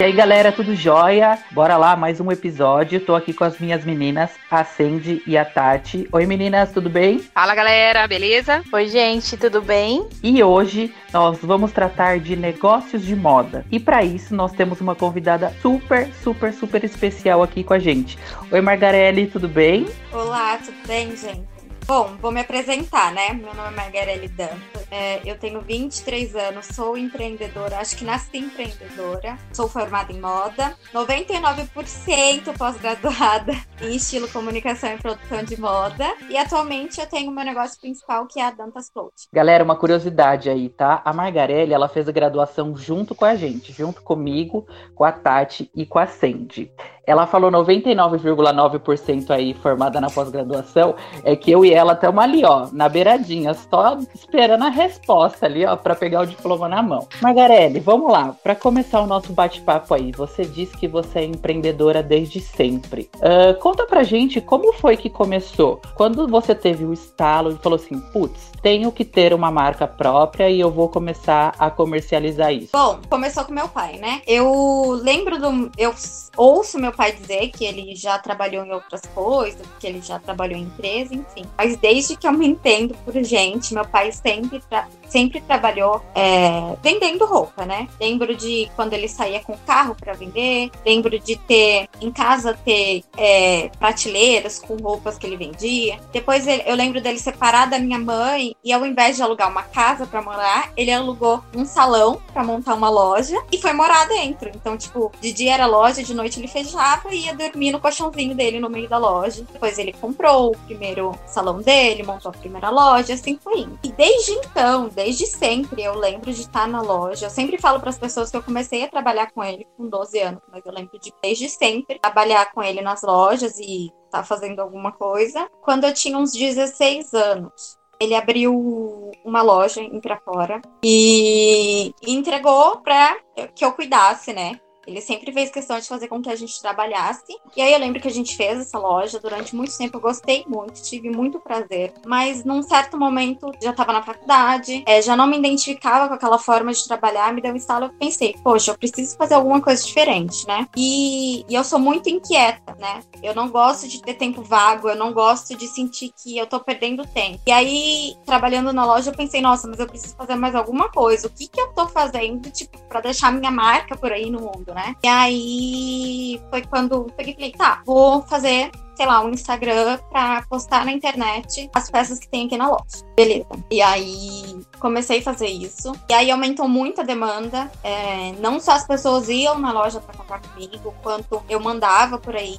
E aí, galera, tudo jóia? Bora lá, mais um episódio. Tô aqui com as minhas meninas, a Sandy e a Tati. Oi, meninas, tudo bem? Fala, galera, beleza? Oi, gente, tudo bem? E hoje nós vamos tratar de negócios de moda. E para isso nós temos uma convidada super, super, super especial aqui com a gente. Oi, Margarelli, tudo bem? Olá, tudo bem, gente? Bom, vou me apresentar, né? Meu nome é Margarele Dantas, é, eu tenho 23 anos, sou empreendedora, acho que nasci empreendedora, sou formada em moda, 99% pós-graduada em estilo comunicação e produção de moda, e atualmente eu tenho meu negócio principal que é a Dantas Clothing. Galera, uma curiosidade aí, tá? A Margarelli, ela fez a graduação junto com a gente, junto comigo, com a Tati e com a Sandy. Ela falou 99,9% aí formada na pós-graduação, é que eu e ela estamos ali, ó, na beiradinha, só esperando a resposta ali, ó, para pegar o diploma na mão. Margarelli, vamos lá, para começar o nosso bate-papo aí, você disse que você é empreendedora desde sempre. Uh, conta pra gente como foi que começou? Quando você teve o estalo e falou assim, putz, tenho que ter uma marca própria e eu vou começar a comercializar isso? Bom, começou com meu pai, né? Eu lembro do. Eu ouço meu pai dizer que ele já trabalhou em outras coisas, que ele já trabalhou em empresa, enfim. Mas desde que eu me entendo por gente, meu pai sempre, tra sempre trabalhou é, vendendo roupa, né? Lembro de quando ele saía com o carro para vender, lembro de ter em casa ter é, prateleiras com roupas que ele vendia. Depois eu lembro dele separar da minha mãe e ao invés de alugar uma casa para morar, ele alugou um salão para montar uma loja e foi morar dentro. Então, tipo, de dia era loja, de noite ele fechava e ia dormir no colchãozinho dele no meio da loja. Depois ele comprou o primeiro salão dele, montou a primeira loja, assim foi indo. E desde então, desde sempre, eu lembro de estar na loja. Eu sempre falo para as pessoas que eu comecei a trabalhar com ele com 12 anos, mas eu lembro de desde sempre trabalhar com ele nas lojas e estar tá fazendo alguma coisa. Quando eu tinha uns 16 anos, ele abriu uma loja em Pirapora e entregou para que eu cuidasse, né? Ele sempre fez questão de fazer com que a gente trabalhasse. E aí eu lembro que a gente fez essa loja durante muito tempo. Eu gostei muito, tive muito prazer. Mas num certo momento, já estava na faculdade, é, já não me identificava com aquela forma de trabalhar. Me deu um estalo. Eu pensei, poxa, eu preciso fazer alguma coisa diferente, né? E, e eu sou muito inquieta, né? Eu não gosto de ter tempo vago, eu não gosto de sentir que eu tô perdendo tempo. E aí, trabalhando na loja, eu pensei, nossa, mas eu preciso fazer mais alguma coisa. O que que eu tô fazendo, tipo, pra deixar minha marca por aí no mundo, né? Né? E aí foi quando eu peguei e falei, tá, vou fazer sei lá, um Instagram pra postar na internet as peças que tem aqui na loja. Beleza. E aí comecei a fazer isso. E aí aumentou muito a demanda. É, não só as pessoas iam na loja pra comprar comigo, quanto eu mandava por aí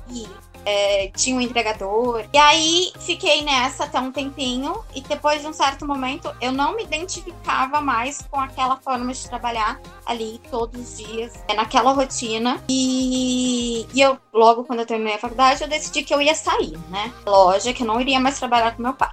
é, tinha um entregador. E aí fiquei nessa até um tempinho, e depois de um certo momento eu não me identificava mais com aquela forma de trabalhar ali todos os dias, é, naquela rotina. E, e eu, logo quando eu terminei a faculdade, eu decidi que eu ia sair, né? Loja, que eu não iria mais trabalhar com meu pai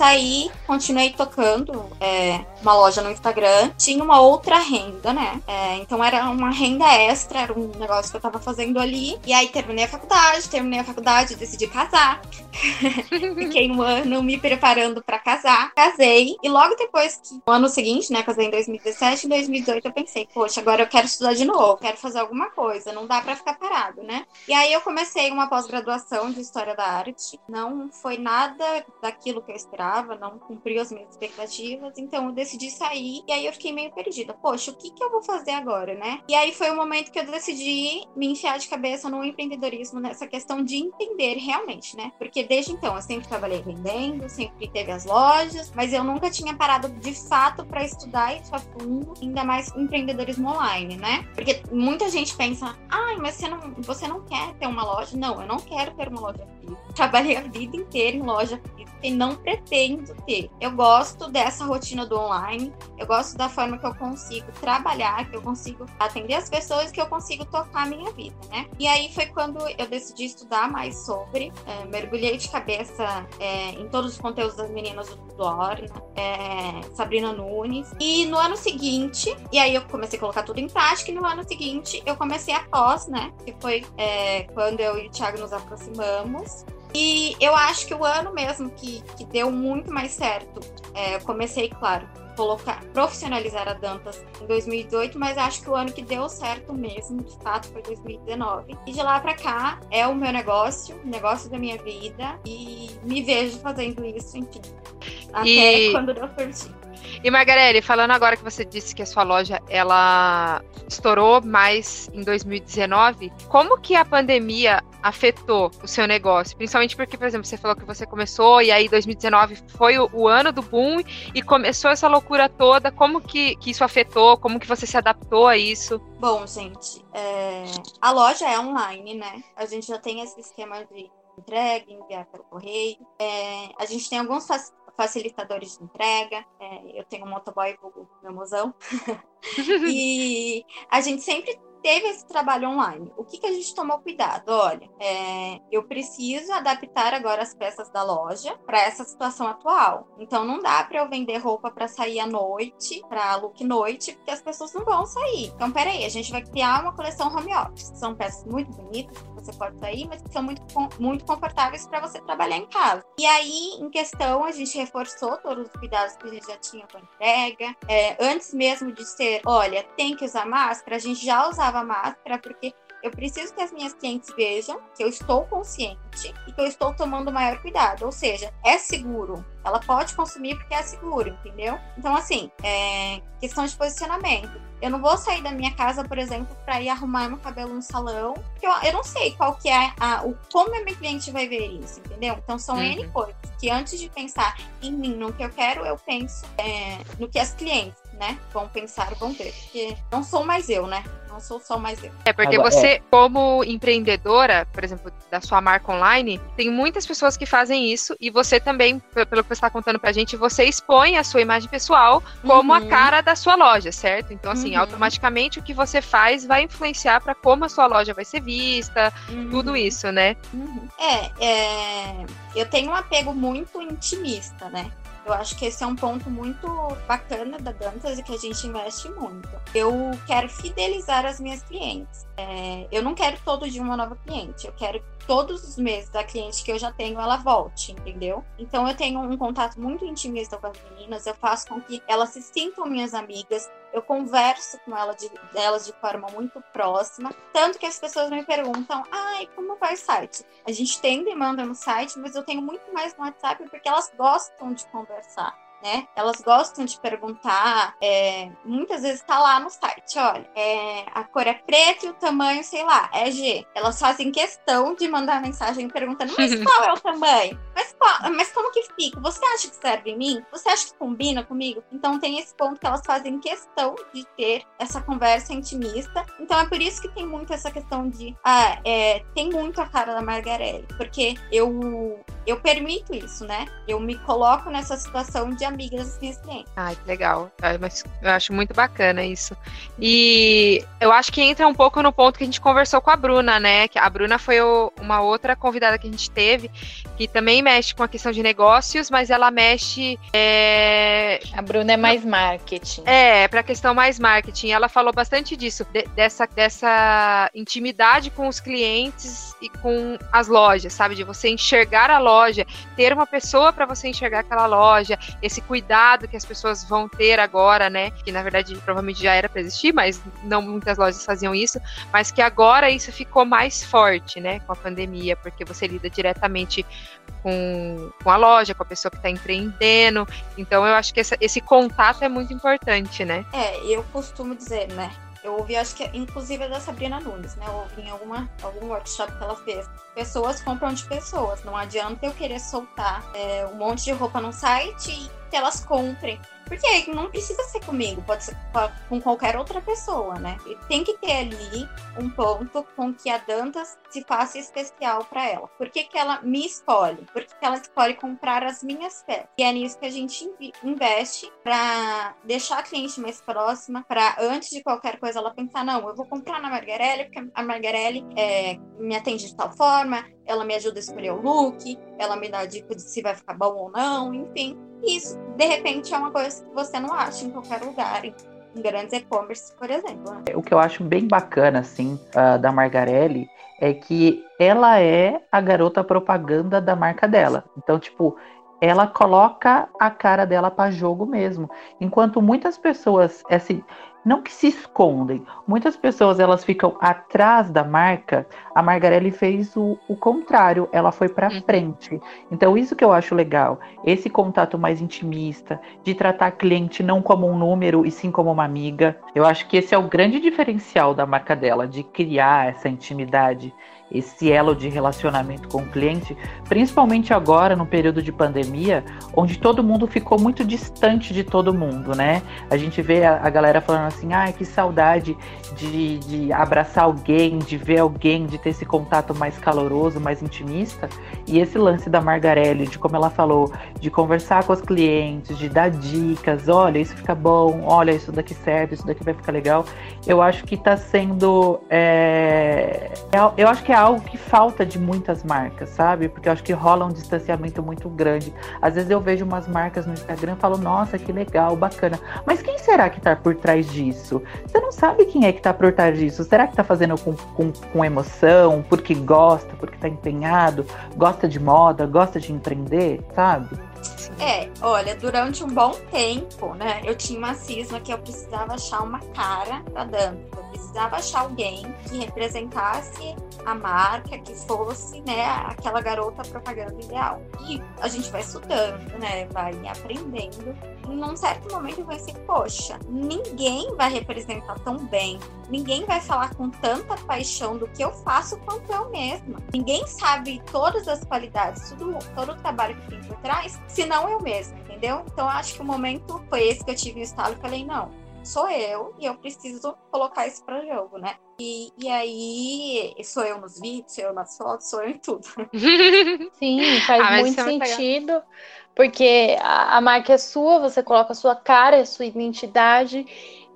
saí, continuei tocando é, uma loja no Instagram. Tinha uma outra renda, né? É, então era uma renda extra, era um negócio que eu tava fazendo ali. E aí terminei a faculdade, terminei a faculdade, decidi casar. Fiquei um ano me preparando para casar. Casei. E logo depois que no ano seguinte, né? Casei em 2017, em 2018 eu pensei, poxa, agora eu quero estudar de novo, quero fazer alguma coisa, não dá para ficar parado, né? E aí eu comecei uma pós-graduação de História da Arte. Não foi nada daquilo que eu esperava esperava, não cumpriu as minhas expectativas, então eu decidi sair e aí eu fiquei meio perdida. Poxa, o que que eu vou fazer agora, né? E aí foi o momento que eu decidi me enfiar de cabeça no empreendedorismo, nessa questão de entender realmente, né? Porque desde então eu sempre trabalhei vendendo, sempre teve as lojas, mas eu nunca tinha parado de fato para estudar isso a fundo, ainda mais empreendedorismo online, né? Porque muita gente pensa, ai, mas você não, você não quer ter uma loja? Não, eu não quero ter uma loja física. Trabalhei a vida inteira em loja física e não pretendo pretendo ter. Eu gosto dessa rotina do online, eu gosto da forma que eu consigo trabalhar, que eu consigo atender as pessoas, que eu consigo tocar a minha vida, né? E aí foi quando eu decidi estudar mais sobre, é, mergulhei de cabeça é, em todos os conteúdos das meninas do Tudor, é, Sabrina Nunes. E no ano seguinte, e aí eu comecei a colocar tudo em prática, e no ano seguinte eu comecei a pós, né? Que foi é, quando eu e o Thiago nos aproximamos. E eu acho que o ano mesmo que, que deu muito mais certo, é, eu comecei, claro, colocar, profissionalizar a Dantas em 2018, mas acho que o ano que deu certo mesmo, de fato, foi 2019. E de lá para cá é o meu negócio, o negócio da minha vida e me vejo fazendo isso, enfim. Até e... quando deu certinho. E Margarele, falando agora que você disse que a sua loja ela estourou mais em 2019, como que a pandemia afetou o seu negócio? Principalmente porque, por exemplo, você falou que você começou e aí 2019 foi o, o ano do boom e começou essa loucura toda. Como que, que isso afetou? Como que você se adaptou a isso? Bom, gente, é... a loja é online, né? A gente já tem esse esquema de entrega, enviar pelo correio. É... a gente tem alguns facilitadores de entrega. É, eu tenho um motoboy, meu mozão. e a gente sempre teve esse trabalho online. O que, que a gente tomou cuidado? Olha, é, eu preciso adaptar agora as peças da loja para essa situação atual. Então não dá para eu vender roupa para sair à noite, para look noite, porque as pessoas não vão sair. Então peraí, a gente vai criar uma coleção home office. São peças muito bonitas que você pode sair, mas que são muito, muito confortáveis para você trabalhar em casa. E aí, em questão, a gente reforçou todos os cuidados que a gente já tinha com a entrega. É, antes mesmo de ser, olha, tem que usar máscara, a gente já usava usava máscara porque eu preciso que as minhas clientes vejam que eu estou consciente e que eu estou tomando maior cuidado. Ou seja, é seguro. Ela pode consumir porque é seguro, entendeu? Então, assim, é questão de posicionamento. Eu não vou sair da minha casa, por exemplo, para ir arrumar meu cabelo no salão, porque eu, eu não sei qual que é a, o como a minha cliente vai ver isso, entendeu? Então são uhum. N coisas que antes de pensar em mim, no que eu quero, eu penso é, no que as clientes né, vão pensar, vão ver. Porque não sou mais eu, né? Não sou só mais eu. É porque Agora, você, é. como empreendedora, por exemplo, da sua marca online, tem muitas pessoas que fazem isso e você também, pelo que você está contando pra gente, você expõe a sua imagem pessoal como uhum. a cara da sua loja, certo? Então, assim, uhum. automaticamente o que você faz vai influenciar para como a sua loja vai ser vista, uhum. tudo isso, né? Uhum. É, é, eu tenho um apego muito intimista, né? Eu acho que esse é um ponto muito bacana da Dantas e que a gente investe muito. Eu quero fidelizar as minhas clientes. É, eu não quero todo dia uma nova cliente. Eu quero todos os meses a cliente que eu já tenho, ela volte, entendeu? Então eu tenho um contato muito intimista com as meninas, eu faço com que elas se sintam minhas amigas, eu converso com ela de, elas de forma muito próxima, tanto que as pessoas me perguntam, ai, como vai o site? A gente tem demanda no site, mas eu tenho muito mais no WhatsApp porque elas gostam de conversar né? Elas gostam de perguntar, é, muitas vezes tá lá no site, olha, é, a cor é preta e o tamanho, sei lá, é G. Elas fazem questão de mandar mensagem perguntando, mas qual é o tamanho? Mas, qual, mas como que fica? Você acha que serve em mim? Você acha que combina comigo? Então tem esse ponto que elas fazem questão de ter essa conversa intimista. Então é por isso que tem muito essa questão de, ah, é, tem muito a cara da Margarelli, porque eu eu permito isso, né? Eu me coloco nessa situação de amigas das minhas clientes. Ai, que legal. Mas eu acho muito bacana isso. E eu acho que entra um pouco no ponto que a gente conversou com a Bruna, né? Que a Bruna foi o, uma outra convidada que a gente teve, que também mexe com a questão de negócios, mas ela mexe. É... A Bruna é mais marketing. É, para a questão mais marketing. Ela falou bastante disso, de, dessa, dessa intimidade com os clientes e com as lojas, sabe? De você enxergar a loja, ter uma pessoa para você enxergar aquela loja, esse cuidado que as pessoas vão ter agora, né? Que na verdade provavelmente já era para existir, mas não muitas lojas faziam isso, mas que agora isso ficou mais forte, né? Com a pandemia, porque você lida diretamente com, com a loja, com a pessoa que está empreendendo. Então eu acho que essa, esse contato é muito importante, né? É, eu costumo dizer, né? Eu ouvi, acho que inclusive é da Sabrina Nunes, né? Eu ouvi em alguma, algum workshop que ela fez. Pessoas compram de pessoas. Não adianta eu querer soltar é, um monte de roupa no site e que elas comprem. Porque não precisa ser comigo, pode ser com qualquer outra pessoa, né? E tem que ter ali um ponto com que a Dantas se faça especial para ela. Por que, que ela me escolhe? Por que, ela escolhe comprar as minhas peças? E é nisso que a gente investe para deixar a cliente mais próxima, para antes de qualquer coisa ela pensar: não, eu vou comprar na Margarelli, porque a Margarelli é, me atende de tal forma, ela me ajuda a escolher o look, ela me dá dica de se vai ficar bom ou não, enfim. Isso, de repente, é uma coisa que você não acha em qualquer lugar, em grandes e-commerce, por exemplo. Né? O que eu acho bem bacana, assim, uh, da Margarelli é que ela é a garota propaganda da marca dela. Então, tipo, ela coloca a cara dela para jogo mesmo. Enquanto muitas pessoas, assim, não que se escondem, muitas pessoas elas ficam atrás da marca. A Margarelli fez o, o contrário, ela foi para uhum. frente. Então isso que eu acho legal, esse contato mais intimista, de tratar a cliente não como um número e sim como uma amiga. Eu acho que esse é o grande diferencial da marca dela, de criar essa intimidade esse elo de relacionamento com o cliente, principalmente agora no período de pandemia, onde todo mundo ficou muito distante de todo mundo, né? A gente vê a, a galera falando assim, ai, ah, que saudade de, de abraçar alguém, de ver alguém, de ter esse contato mais caloroso, mais intimista. E esse lance da Margarelli, de como ela falou, de conversar com os clientes, de dar dicas, olha, isso fica bom, olha, isso daqui serve, isso daqui vai ficar legal. Eu acho que está sendo. É... Eu acho que é algo que falta de muitas marcas, sabe? Porque eu acho que rola um distanciamento muito grande. Às vezes eu vejo umas marcas no Instagram e falo, nossa, que legal, bacana. Mas quem será que está por trás disso? Você não sabe quem é que está por trás disso. Será que está fazendo com, com, com emoção, porque gosta, porque está empenhado, gosta de moda, gosta de empreender, sabe? É, olha, durante um bom tempo, né, eu tinha uma cisma que eu precisava achar uma cara pra Dump. Eu precisava achar alguém que representasse a marca, que fosse, né, aquela garota propaganda ideal. E a gente vai estudando, né, vai aprendendo. E num certo momento eu pensei, poxa, ninguém vai representar tão bem, ninguém vai falar com tanta paixão do que eu faço quanto eu mesma. Ninguém sabe todas as qualidades, tudo, todo o trabalho que tem por trás, senão eu mesma, entendeu? Então acho que o momento foi esse que eu tive o estalo e falei, não, sou eu e eu preciso colocar isso para jogo, né? E, e aí, sou eu nos vídeos, sou eu nas fotos, sou eu em tudo. Sim, faz ah, muito sentido, porque a, a, marca é sua, você coloca a sua cara, a sua identidade,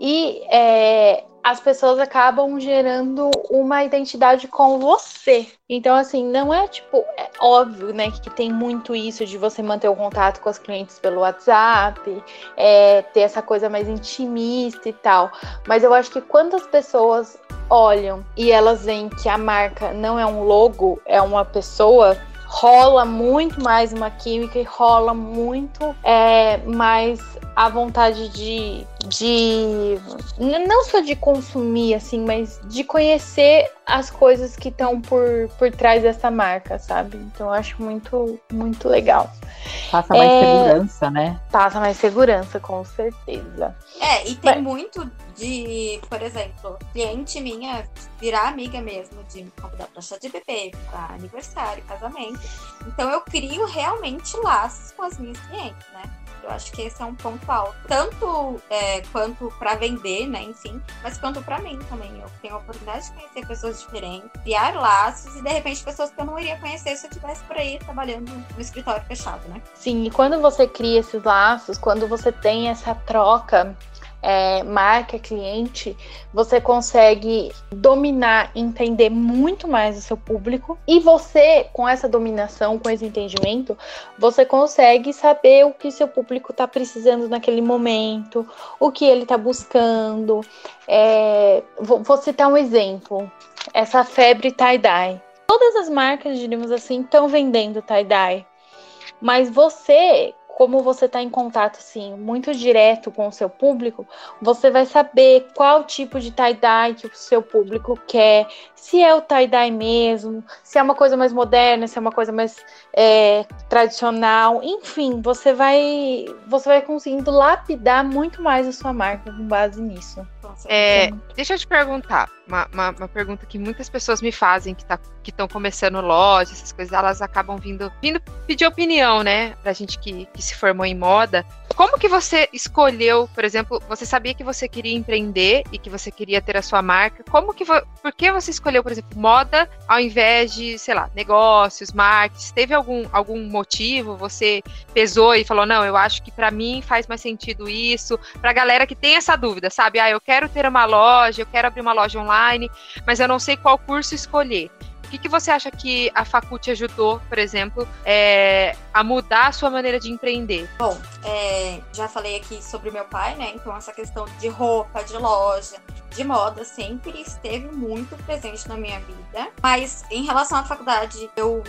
e é, as pessoas acabam gerando uma identidade com você. Então, assim, não é tipo, é óbvio, né, que tem muito isso de você manter o contato com os clientes pelo WhatsApp, é, ter essa coisa mais intimista e tal. Mas eu acho que quando as pessoas olham e elas veem que a marca não é um logo, é uma pessoa, rola muito mais uma química e rola muito é, mais a vontade de, de não só de consumir assim, mas de conhecer as coisas que estão por, por trás dessa marca, sabe? Então eu acho muito muito legal. Passa mais é, segurança, né? Passa mais segurança, com certeza. É, e tem mas... muito de, por exemplo, cliente minha virar amiga mesmo, de me convidar para chá de bebê, para aniversário, casamento. Então eu crio realmente laços com as minhas clientes, né? Eu acho que esse é um ponto alto. Tanto é, quanto para vender, né, enfim, mas quanto para mim também. Eu tenho a oportunidade de conhecer pessoas diferentes, criar laços e de repente pessoas que eu não iria conhecer se eu estivesse por aí trabalhando no escritório fechado, né? Sim, e quando você cria esses laços, quando você tem essa troca é, marca, cliente, você consegue dominar, entender muito mais o seu público e você, com essa dominação, com esse entendimento, você consegue saber o que seu público está precisando naquele momento, o que ele está buscando. É, vou, vou citar um exemplo: essa febre tie-dye. Todas as marcas, diríamos assim, estão vendendo tie-dye. Mas você, como você está em contato assim muito direto com o seu público, você vai saber qual tipo de tie-dye que o seu público quer, se é o tie-dye mesmo, se é uma coisa mais moderna, se é uma coisa mais é, tradicional, enfim, você vai você vai conseguindo lapidar muito mais a sua marca com base nisso. É, deixa eu te perguntar, uma, uma, uma, pergunta que muitas pessoas me fazem que tá, estão começando loja, essas coisas, elas acabam vindo, vindo pedir opinião, né? Pra gente que, que se formou em moda. Como que você escolheu, por exemplo, você sabia que você queria empreender e que você queria ter a sua marca? Como que por que você escolheu, por exemplo, moda ao invés de, sei lá, negócios, marketing? Teve algum, algum motivo? Você pesou e falou, não, eu acho que para mim faz mais sentido isso. Pra galera que tem essa dúvida, sabe? Ah, eu quero ter uma loja, eu quero abrir uma loja online, mas eu não sei qual curso escolher que, que você acha que a Facu te ajudou, por exemplo, é, a mudar a sua maneira de empreender? Bom, é, já falei aqui sobre meu pai, né? Então essa questão de roupa, de loja, de moda sempre esteve muito presente na minha vida. Mas em relação à faculdade, eu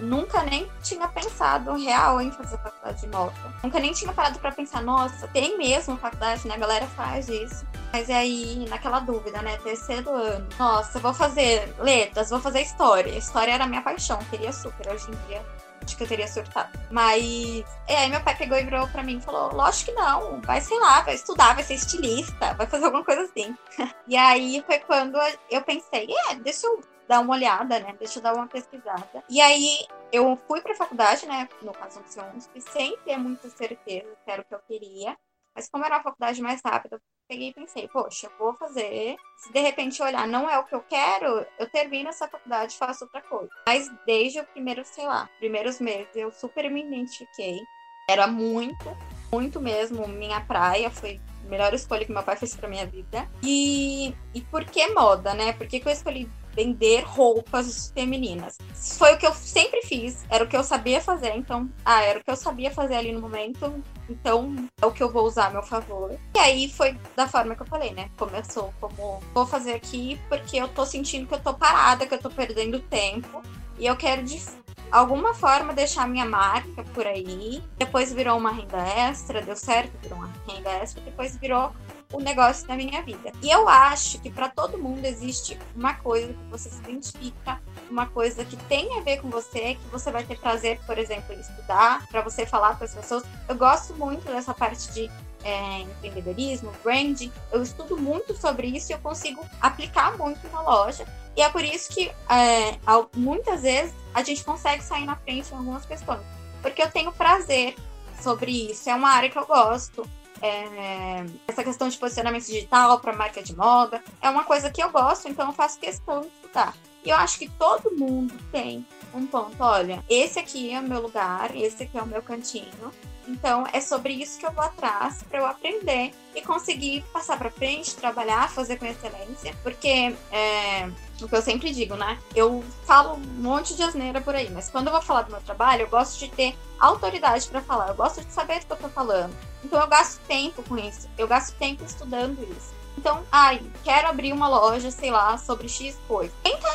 nunca nem tinha pensado real em fazer faculdade de moda. Nunca nem tinha parado para pensar, nossa, tem mesmo faculdade, né? A galera faz isso. Mas aí, naquela dúvida, né? Terceiro ano. Nossa, vou fazer letras, vou fazer história. História era minha paixão, queria super. Hoje em dia, acho que eu teria surtado. Mas, é, aí meu pai pegou e virou pra mim e falou: Lógico que não, vai, sei lá, vai estudar, vai ser estilista, vai fazer alguma coisa assim. e aí foi quando eu pensei: é, deixa eu dar uma olhada, né? Deixa eu dar uma pesquisada. E aí eu fui pra faculdade, né? No caso do UNSP, sem ter muita certeza que era o que eu queria. Mas como era uma faculdade mais rápida, peguei e pensei, poxa, vou fazer. Se de repente olhar, não é o que eu quero, eu termino essa faculdade e faço outra coisa. Mas desde o primeiro, sei lá, primeiros meses, eu super me identifiquei. Era muito, muito mesmo minha praia. Foi a melhor escolha que meu pai fez pra minha vida. E, e por que moda, né? Por que, que eu escolhi vender roupas femininas. Foi o que eu sempre fiz, era o que eu sabia fazer, então, ah, era o que eu sabia fazer ali no momento, então é o que eu vou usar a meu favor. E aí foi da forma que eu falei, né? Começou como vou fazer aqui porque eu tô sentindo que eu tô parada, que eu tô perdendo tempo e eu quero de alguma forma deixar minha marca por aí. Depois virou uma renda extra, deu certo, virou uma renda extra, depois virou o negócio da minha vida. E eu acho que para todo mundo existe uma coisa que você se identifica, uma coisa que tem a ver com você, que você vai ter prazer, por exemplo, em estudar, para você falar com as pessoas. Eu gosto muito dessa parte de é, empreendedorismo, branding. Eu estudo muito sobre isso e eu consigo aplicar muito na loja. E é por isso que é, muitas vezes a gente consegue sair na frente em algumas questões. Porque eu tenho prazer sobre isso. É uma área que eu gosto é, essa questão de posicionamento digital para marca de moda. É uma coisa que eu gosto, então eu faço questão de estudar. E eu acho que todo mundo tem um ponto. Olha, esse aqui é o meu lugar, esse aqui é o meu cantinho. Então é sobre isso que eu vou atrás para eu aprender e conseguir passar para frente, trabalhar, fazer com excelência, porque é, o que eu sempre digo, né? Eu falo um monte de asneira por aí, mas quando eu vou falar do meu trabalho, eu gosto de ter autoridade para falar, eu gosto de saber do que eu tô falando. Então eu gasto tempo com isso, eu gasto tempo estudando isso. Então, ai, quero abrir uma loja, sei lá, sobre X coisa. Tenta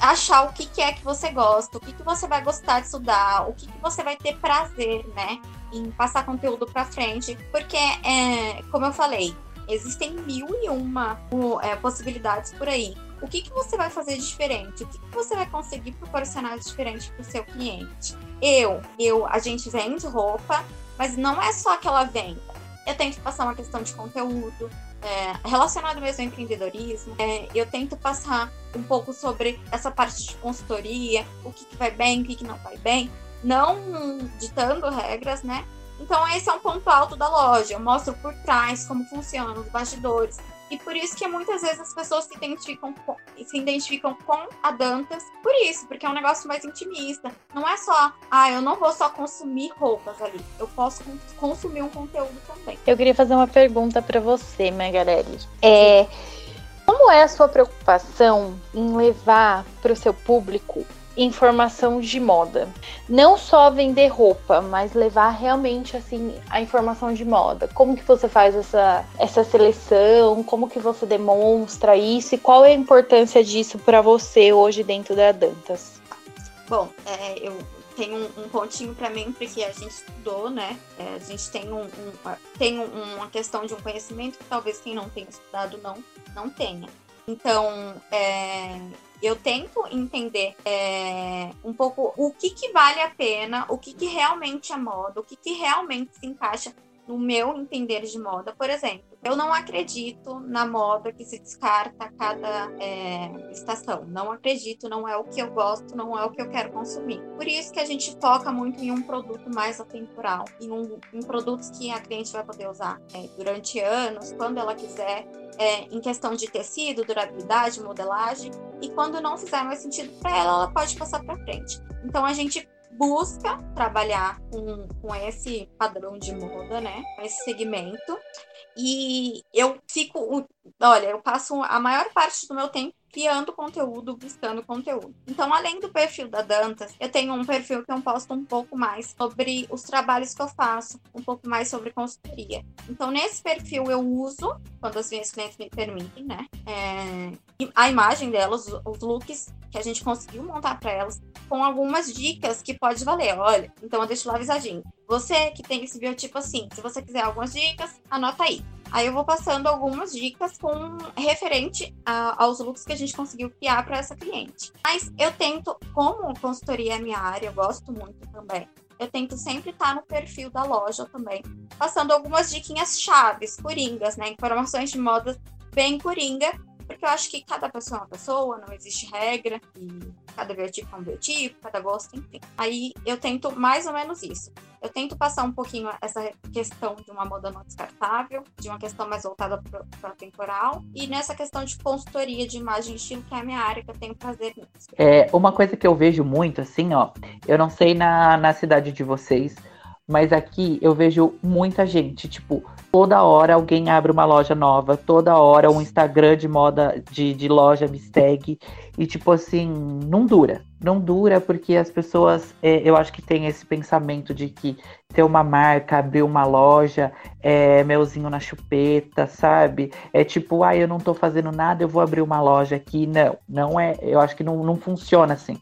achar o que, que é que você gosta, o que, que você vai gostar de estudar, o que, que você vai ter prazer, né? Em passar conteúdo para frente. Porque, é, como eu falei, existem mil e uma é, possibilidades por aí. O que, que você vai fazer diferente? O que, que você vai conseguir proporcionar diferente para o seu cliente? Eu, eu, a gente vende roupa, mas não é só aquela venda. Eu tento passar uma questão de conteúdo, é, relacionado mesmo ao empreendedorismo. É, eu tento passar um pouco sobre essa parte de consultoria, o que, que vai bem, o que, que não vai bem, não ditando regras, né? Então esse é um ponto alto da loja. Eu mostro por trás como funciona os bastidores, e por isso que muitas vezes as pessoas se identificam com, se identificam com a Dantas por isso, porque é um negócio mais intimista. Não é só, ah, eu não vou só consumir roupas ali, eu posso consumir um conteúdo também. Eu queria fazer uma pergunta para você, Magarelli. É, como é a sua preocupação em levar para o seu público informação de moda. Não só vender roupa, mas levar realmente assim a informação de moda. Como que você faz essa, essa seleção? Como que você demonstra isso? E qual é a importância disso para você hoje dentro da Dantas? Bom, é, eu tenho um, um pontinho para mim, porque a gente estudou, né? É, a gente tem, um, um, tem uma questão de um conhecimento que talvez quem não tenha estudado não, não tenha. Então, é, eu tento entender é, um pouco o que, que vale a pena, o que, que realmente é moda, o que, que realmente se encaixa no meu entender de moda. Por exemplo, eu não acredito na moda que se descarta a cada é, estação. Não acredito, não é o que eu gosto, não é o que eu quero consumir. Por isso que a gente foca muito em um produto mais atemporal, em, um, em produtos que a cliente vai poder usar é, durante anos, quando ela quiser, é, em questão de tecido, durabilidade, modelagem. E quando não fizer mais sentido para ela, ela pode passar para frente. Então a gente busca trabalhar com, com esse padrão de moda, né? Com esse segmento. E eu fico olha, eu passo a maior parte do meu tempo criando conteúdo, buscando conteúdo. Então, além do perfil da Dantas, eu tenho um perfil que eu posto um pouco mais sobre os trabalhos que eu faço, um pouco mais sobre consultoria. Então, nesse perfil eu uso, quando as minhas clientes me permitem, né? É, a imagem delas, os looks que a gente conseguiu montar para elas, com algumas dicas que pode valer. Olha, então eu deixo lá avisadinho. Você que tem esse biotipo assim, se você quiser algumas dicas, anota aí. Aí eu vou passando algumas dicas com referente a, aos looks que a gente conseguiu criar para essa cliente. Mas eu tento, como consultoria é minha área, eu gosto muito também. Eu tento sempre estar no perfil da loja também, passando algumas diquinhas chaves, coringas, né? Informações de moda bem coringa, porque eu acho que cada pessoa é uma pessoa, não existe regra, e cada biotipo é um biotipo, cada gosto, enfim. Aí eu tento mais ou menos isso. Eu tento passar um pouquinho essa questão de uma moda não descartável, de uma questão mais voltada para o temporal, e nessa questão de consultoria de imagem e estilo, que é a minha área que eu tenho prazer nisso. É, uma coisa que eu vejo muito, assim, ó, eu não sei na, na cidade de vocês, mas aqui eu vejo muita gente, tipo, toda hora alguém abre uma loja nova, toda hora um Instagram de moda de, de loja me segue. E tipo assim, não dura. Não dura porque as pessoas, é, eu acho que tem esse pensamento de que ter uma marca, abrir uma loja, é melzinho na chupeta, sabe? É tipo, ah, eu não tô fazendo nada, eu vou abrir uma loja aqui. Não, não é, eu acho que não, não funciona assim.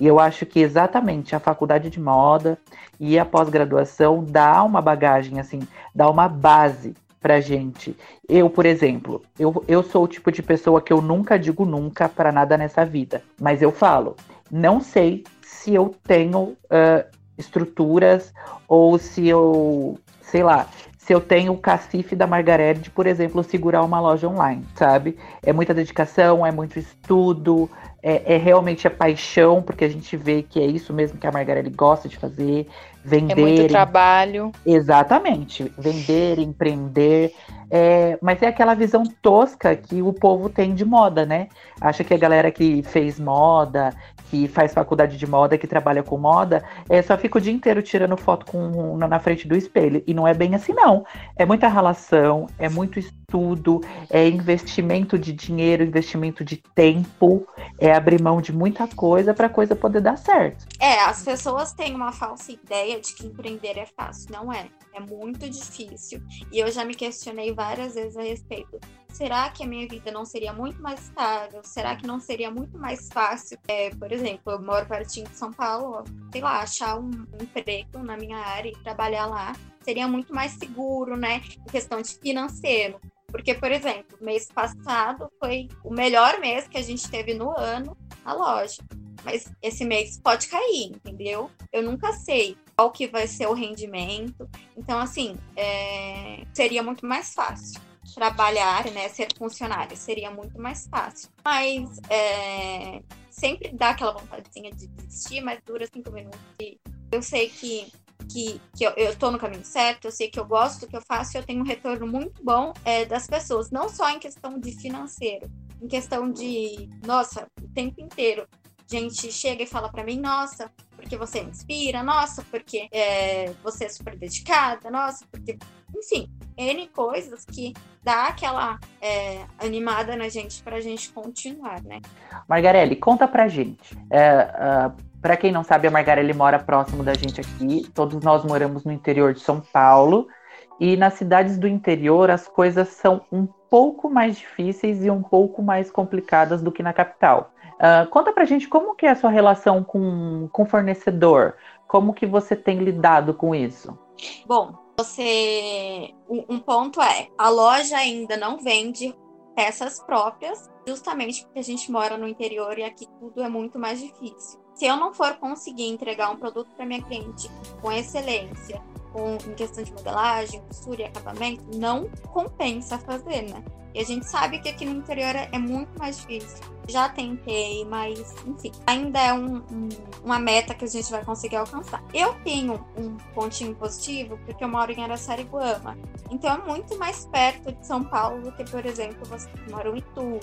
E eu acho que exatamente a faculdade de moda e a pós-graduação dá uma bagagem, assim, dá uma base pra gente. Eu, por exemplo, eu, eu sou o tipo de pessoa que eu nunca digo nunca para nada nessa vida. Mas eu falo, não sei se eu tenho uh, estruturas ou se eu, sei lá, se eu tenho o cacife da Margareth, por exemplo, segurar uma loja online, sabe? É muita dedicação, é muito estudo, é, é, realmente a paixão, porque a gente vê que é isso mesmo que a Margarelli gosta de fazer, vender. É muito trabalho. Exatamente, vender, empreender. É, mas é aquela visão tosca que o povo tem de moda, né? Acha que a galera que fez moda, que faz faculdade de moda, que trabalha com moda, é, só fica o dia inteiro tirando foto com, na frente do espelho. E não é bem assim, não. É muita relação, é muito estudo, é investimento de dinheiro, investimento de tempo, é abrir mão de muita coisa para a coisa poder dar certo. É, as pessoas têm uma falsa ideia de que empreender é fácil. Não é. É muito difícil. E eu já me questionei várias vezes a respeito. Será que a minha vida não seria muito mais estável? Será que não seria muito mais fácil? É, por exemplo, eu moro pertinho de São Paulo, sei lá, achar um emprego na minha área e trabalhar lá seria muito mais seguro, né? Em questão de financeiro. Porque, por exemplo, mês passado foi o melhor mês que a gente teve no ano na loja. Mas esse mês pode cair, entendeu? Eu nunca sei qual que vai ser o rendimento. Então, assim, é... seria muito mais fácil trabalhar, né, ser funcionário, seria muito mais fácil. Mas é, sempre dá aquela vontadezinha de desistir, mas dura cinco minutos. E eu sei que que, que eu, estou no caminho certo, eu sei que eu gosto do que eu faço e eu tenho um retorno muito bom é, das pessoas, não só em questão de financeiro, em questão de, nossa, o tempo inteiro. Gente chega e fala para mim, nossa, porque você me inspira, nossa, porque é, você é super dedicada, nossa, porque. Enfim, N coisas que dá aquela é, animada na gente pra gente continuar, né? Margarelli, conta pra gente. É, uh para quem não sabe, a Margarelli mora próximo da gente aqui. Todos nós moramos no interior de São Paulo. E nas cidades do interior as coisas são um pouco mais difíceis e um pouco mais complicadas do que na capital. Uh, conta pra gente como que é a sua relação com, com fornecedor. Como que você tem lidado com isso? Bom, você. Um ponto é, a loja ainda não vende peças próprias, justamente porque a gente mora no interior e aqui tudo é muito mais difícil. Se eu não for conseguir entregar um produto para minha cliente com excelência, com, em questão de modelagem, costura e acabamento, não compensa fazer, né? E a gente sabe que aqui no interior é, muito mais difícil. Já tentei, mas, enfim, ainda é um, um, uma meta que a gente vai conseguir alcançar. Eu tenho um pontinho positivo porque eu moro em Araçariguama. Então é muito mais perto de São Paulo do que, por exemplo, você mora em Itu,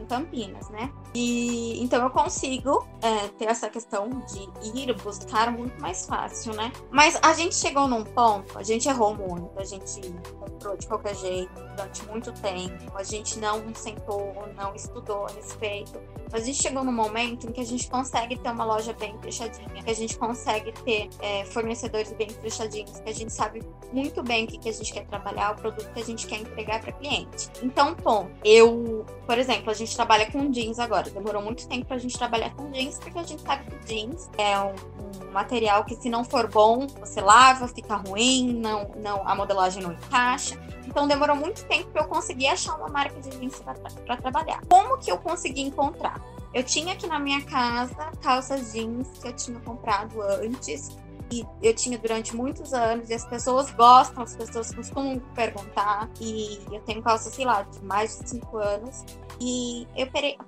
em Campinas, né? E então eu consigo é, ter essa questão de ir buscar muito mais fácil, né? Mas a gente chegou num ponto, a gente errou muito, a gente comprou de qualquer jeito durante muito tempo a gente não sentou, não estudou a respeito. Mas a gente chegou num momento em que a gente consegue ter uma loja bem fechadinha, que a gente consegue ter é, fornecedores bem fechadinhos, que a gente sabe muito bem o que, que a gente quer trabalhar, o produto que a gente quer entregar para cliente. Então, bom, eu, por exemplo, a gente trabalha com jeans agora. Demorou muito tempo para a gente trabalhar com jeans, porque a gente sabe que jeans é um, um material que, se não for bom, você lava, fica ruim, não, não, a modelagem não encaixa. Então demorou muito tempo para eu conseguir achar uma marca de jeans para trabalhar. Como que eu consegui encontrar? Eu tinha aqui na minha casa calças jeans que eu tinha comprado antes e eu tinha durante muitos anos e as pessoas gostam, as pessoas costumam perguntar e eu tenho calça, sei lá, de mais de cinco anos e eu parei,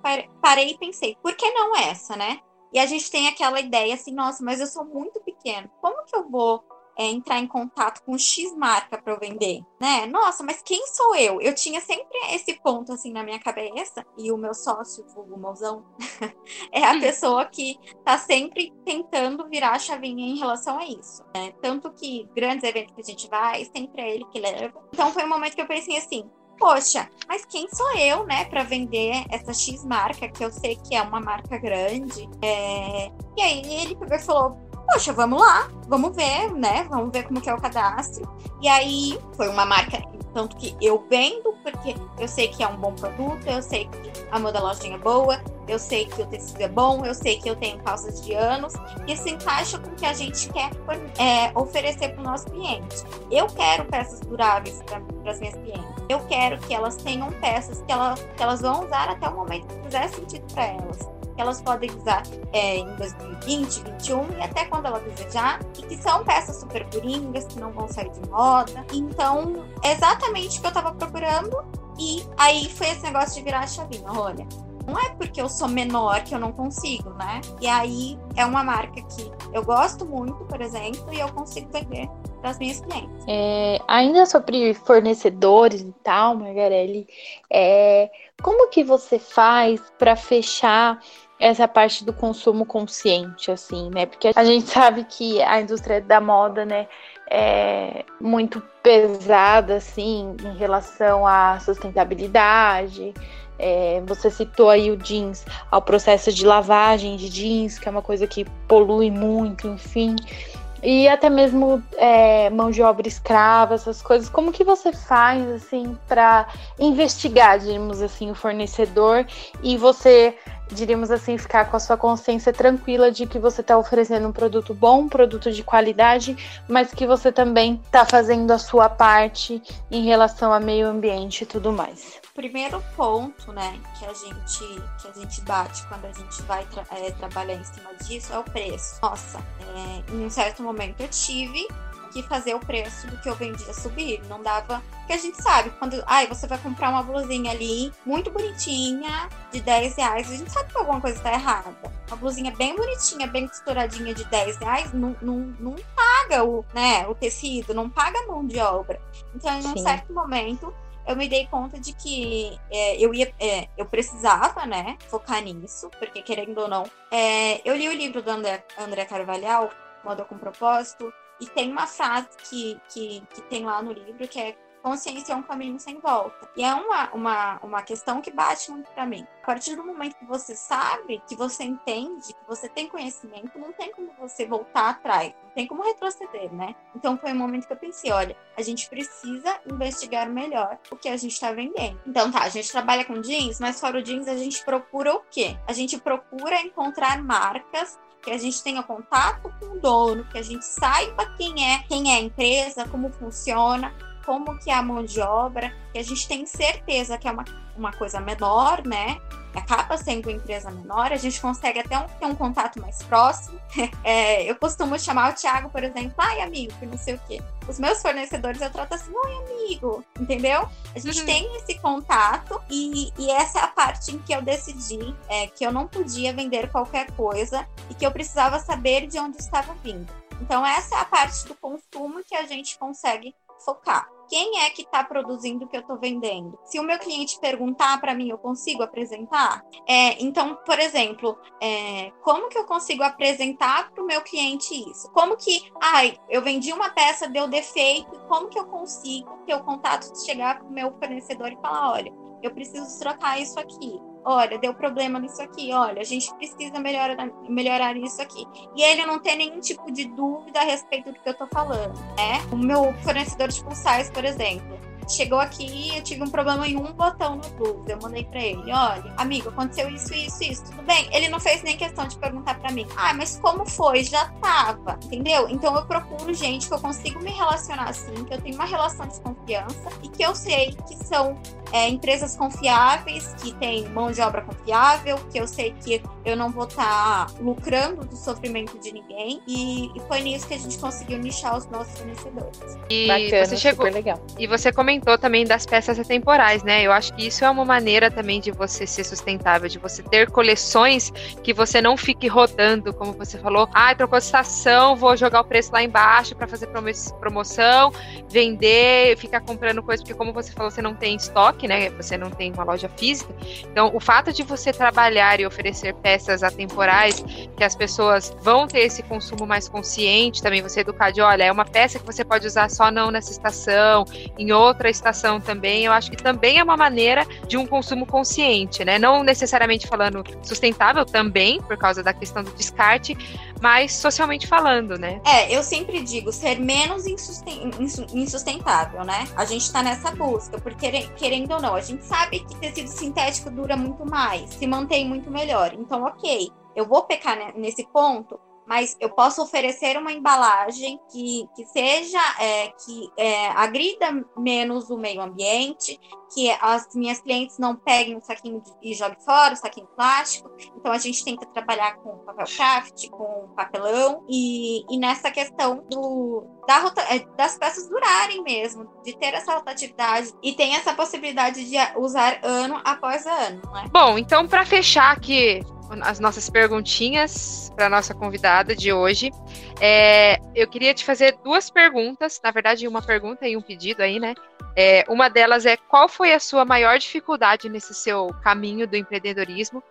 parei e pensei, por que não essa, né? E a gente tem aquela ideia assim, nossa, mas eu sou muito pequeno, como que eu vou é, entrar em contato com X marca para eu vender, né? Nossa, mas quem sou eu? Eu tinha sempre esse ponto assim na minha cabeça e o meu sócio, o mozão, é a pessoa que tá sempre tentando virar a chavinha em relação a isso. Né? Tanto que grandes eventos que a gente vai, sempre é ele que leva. Então foi um momento que eu pensei assim, poxa, mas quem sou eu, né, para vender essa X marca, que eu sei que é uma marca grande? É... E aí ele pegou e falou: poxa, vamos lá, vamos ver, né? Vamos ver como que é o cadastro. E aí foi uma marca, tanto que eu vendo, porque eu sei que é um bom produto, eu sei que a modelagem é boa, eu sei que o tecido é bom, eu sei que eu tenho calças de anos, e isso encaixa com o que a gente quer é, oferecer para o nosso cliente. Eu quero peças duráveis para as minhas clientes. Eu quero que elas tenham peças que, que elas vão usar até o momento que fizer sentido para elas que elas podem usar é, em 2020, 2021 e até quando ela desejar, e que são peças super coringas, que não vão sair de moda. Então, é exatamente o que eu tava procurando, e aí foi esse negócio de virar a chavinha. Olha, não é porque eu sou menor que eu não consigo, né? E aí é uma marca que eu gosto muito, por exemplo, e eu consigo vender para as minhas clientes. É, ainda sobre fornecedores e tal, Margarelli, é, como que você faz para fechar essa parte do consumo consciente, assim, né? Porque a gente sabe que a indústria da moda, né, é muito pesada, assim, em relação à sustentabilidade. É, você citou aí o jeans, ao processo de lavagem de jeans, que é uma coisa que polui muito, enfim e até mesmo é, mão de obra escrava, essas coisas. Como que você faz assim para investigar, diríamos assim, o fornecedor e você, diríamos assim, ficar com a sua consciência tranquila de que você está oferecendo um produto bom, um produto de qualidade, mas que você também está fazendo a sua parte em relação ao meio ambiente e tudo mais primeiro ponto, né, que a gente que a gente bate quando a gente vai tra é, trabalhar em cima disso é o preço. Nossa, é, em um certo momento eu tive que fazer o preço do que eu vendia subir. Não dava. Porque a gente sabe, quando. Ai, você vai comprar uma blusinha ali, muito bonitinha, de 10 reais, a gente sabe que alguma coisa está errada. Uma blusinha bem bonitinha, bem costuradinha de 10 reais, não, não, não paga o, né, o tecido, não paga a mão de obra. Então, em um Sim. certo momento, eu me dei conta de que é, eu ia, é, eu precisava, né, focar nisso, porque querendo ou não, é, eu li o livro do André, André Carvalhal, Moda com Propósito, e tem uma frase que, que, que tem lá no livro que é consciência é um caminho sem volta. E é uma, uma, uma questão que bate muito para mim. A partir do momento que você sabe, que você entende, que você tem conhecimento, não tem como você voltar atrás, não tem como retroceder, né? Então foi um momento que eu pensei, olha, a gente precisa investigar melhor o que a gente está vendendo. Então tá, a gente trabalha com jeans, mas fora o jeans a gente procura o quê? A gente procura encontrar marcas que a gente tenha contato com o dono, que a gente saiba quem é, quem é a empresa, como funciona, como que é a mão de obra, que a gente tem certeza que é uma, uma coisa menor, né? Acaba sendo uma empresa menor, a gente consegue até um, ter um contato mais próximo. É, eu costumo chamar o Thiago, por exemplo, ai amigo, que não sei o quê. Os meus fornecedores eu trato assim, oi amigo, entendeu? A gente uhum. tem esse contato e, e, essa é a parte em que eu decidi é, que eu não podia vender qualquer coisa e que eu precisava saber de onde estava vindo. Então, essa é a parte do consumo que a gente consegue focar. Quem é que está produzindo o que eu estou vendendo? Se o meu cliente perguntar para mim, eu consigo apresentar? É, então, por exemplo, é, como que eu consigo apresentar para o meu cliente isso? Como que, ai, eu vendi uma peça, deu defeito, como que eu consigo ter o contato de chegar para o meu fornecedor e falar, olha, eu preciso trocar isso aqui. Olha, deu problema nisso aqui. Olha, a gente precisa melhorar, melhorar isso aqui. E ele não tem nenhum tipo de dúvida a respeito do que eu tô falando, né? O meu fornecedor de pulsais, por exemplo, chegou aqui eu tive um problema em um botão no Blues. Eu mandei para ele: olha, amigo, aconteceu isso, isso, isso. Tudo bem? Ele não fez nem questão de perguntar para mim: ah, mas como foi? Já tava, entendeu? Então eu procuro gente que eu consigo me relacionar assim, que eu tenho uma relação de confiança e que eu sei que são é, empresas confiáveis, que tem mão de obra confiável, que eu sei que eu não vou estar tá lucrando do sofrimento de ninguém. E, e, foi nisso que a gente conseguiu nichar os nossos fornecedores. E Bacana, você chegou, legal. E você comentou também das peças atemporais, né? Eu acho que isso é uma maneira também de você ser sustentável, de você ter coleções que você não fique rodando, como você falou, ah, trocou de estação, vou jogar o preço lá embaixo para fazer promoção, vender, ficar comprando coisas, porque como você falou, você não tem estoque, né? Você não tem uma loja física. Então, o fato de você trabalhar e oferecer peças atemporais, que as pessoas vão ter esse consumo mais consciente, também você educar de, olha, é uma peça que você pode usar só não nessa estação, em outra estação também. Eu acho que também é uma maneira de um consumo consciente, né? Não necessariamente falando sustentável também, por causa da questão do descarte, mas socialmente falando, né? É, eu sempre digo ser menos insustentável, né? A gente tá nessa busca, porque querendo ou não. A gente sabe que tecido sintético dura muito mais, se mantém muito melhor. Então, ok, eu vou pecar nesse ponto, mas eu posso oferecer uma embalagem que, que seja é, que é, agrida menos o meio ambiente, que as minhas clientes não peguem o saquinho e joguem fora, o saquinho plástico. Então a gente tenta trabalhar com papel craft, com papelão e, e nessa questão do, da rota, é, das peças durarem mesmo, de ter essa rotatividade e tem essa possibilidade de usar ano após ano, né? Bom, então para fechar aqui as nossas perguntinhas para nossa convidada de hoje. É, eu queria te fazer duas perguntas, na verdade, uma pergunta e um pedido aí, né? É, uma delas é qual foi a sua maior dificuldade nesse seu caminho do empreendedorismo?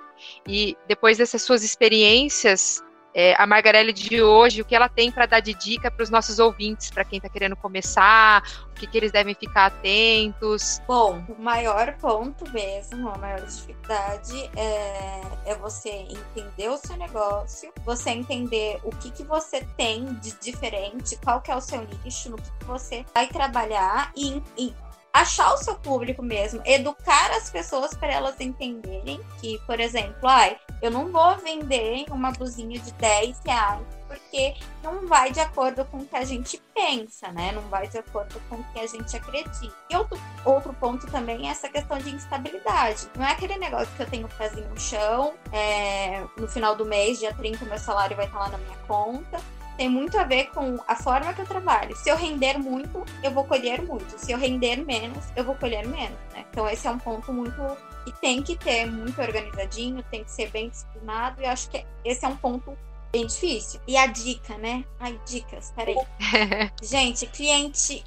E depois dessas suas experiências é, a Margarelle de hoje, o que ela tem para dar de dica para os nossos ouvintes, para quem está querendo começar, o que, que, eles devem ficar atentos? Bom, o maior ponto mesmo, a maior dificuldade é, é você entender o seu negócio, você entender o que, que você tem de diferente, qual que é o seu nicho, no que, que você vai trabalhar e, e achar o seu público mesmo, educar as pessoas para elas entenderem que, por exemplo, ai, eu não vou vender uma blusinha de 10 reais porque não vai de acordo com o que a gente pensa, né? Não vai de acordo com o que a gente acredita. E outro, outro ponto também é essa questão de instabilidade. Não é aquele negócio que eu tenho pezinho no chão, é, no final do mês, dia 30, meu salário vai estar lá na minha conta tem muito a ver com a forma que eu trabalho. Se eu render muito, eu vou colher muito. Se eu render menos, eu vou colher menos, né? Então esse é um ponto muito que tem que ter muito organizadinho, tem que ser bem disciplinado e acho que esse é um ponto bem difícil. E a dica, né? Ai, dicas, peraí. Gente, cliente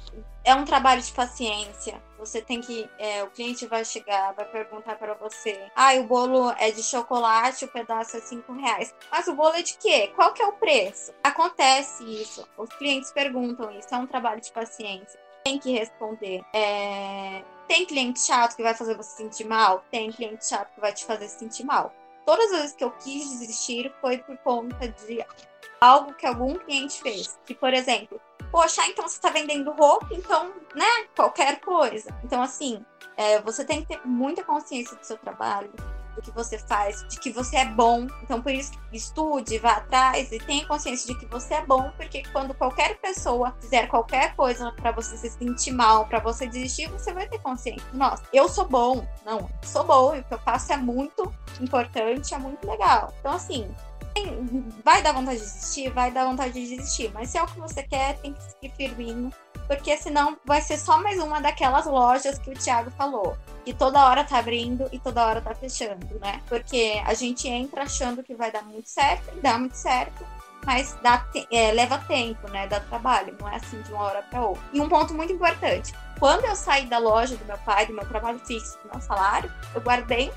é um trabalho de paciência. Você tem que. É, o cliente vai chegar, vai perguntar para você: ah, o bolo é de chocolate, o pedaço é cinco reais. Mas o bolo é de quê? Qual que é o preço? Acontece isso. Os clientes perguntam isso. É um trabalho de paciência. Tem que responder. É... Tem cliente chato que vai fazer você sentir mal? Tem cliente chato que vai te fazer sentir mal. Todas as vezes que eu quis desistir foi por conta de algo que algum cliente fez. Que, por exemplo, poxa, então você está vendendo roupa, então, né, qualquer coisa. Então, assim, é, você tem que ter muita consciência do seu trabalho, do que você faz, de que você é bom. Então, por isso, estude, vá atrás e tenha consciência de que você é bom, porque quando qualquer pessoa fizer qualquer coisa para você se sentir mal, para você desistir, você vai ter consciência. Nossa, eu sou bom. Não, sou bom e o que eu faço é muito importante, é muito legal. Então, assim, vai dar vontade de desistir, vai dar vontade de desistir. Mas se é o que você quer, tem que seguir firminho. Porque senão vai ser só mais uma daquelas lojas que o Thiago falou. Que toda hora tá abrindo e toda hora tá fechando, né? Porque a gente entra achando que vai dar muito certo, dá muito certo. Mas dá, é, leva tempo, né? Dá trabalho, não é assim de uma hora para outra. E um ponto muito importante: quando eu saí da loja do meu pai, do meu trabalho fixo, do meu salário, eu guardei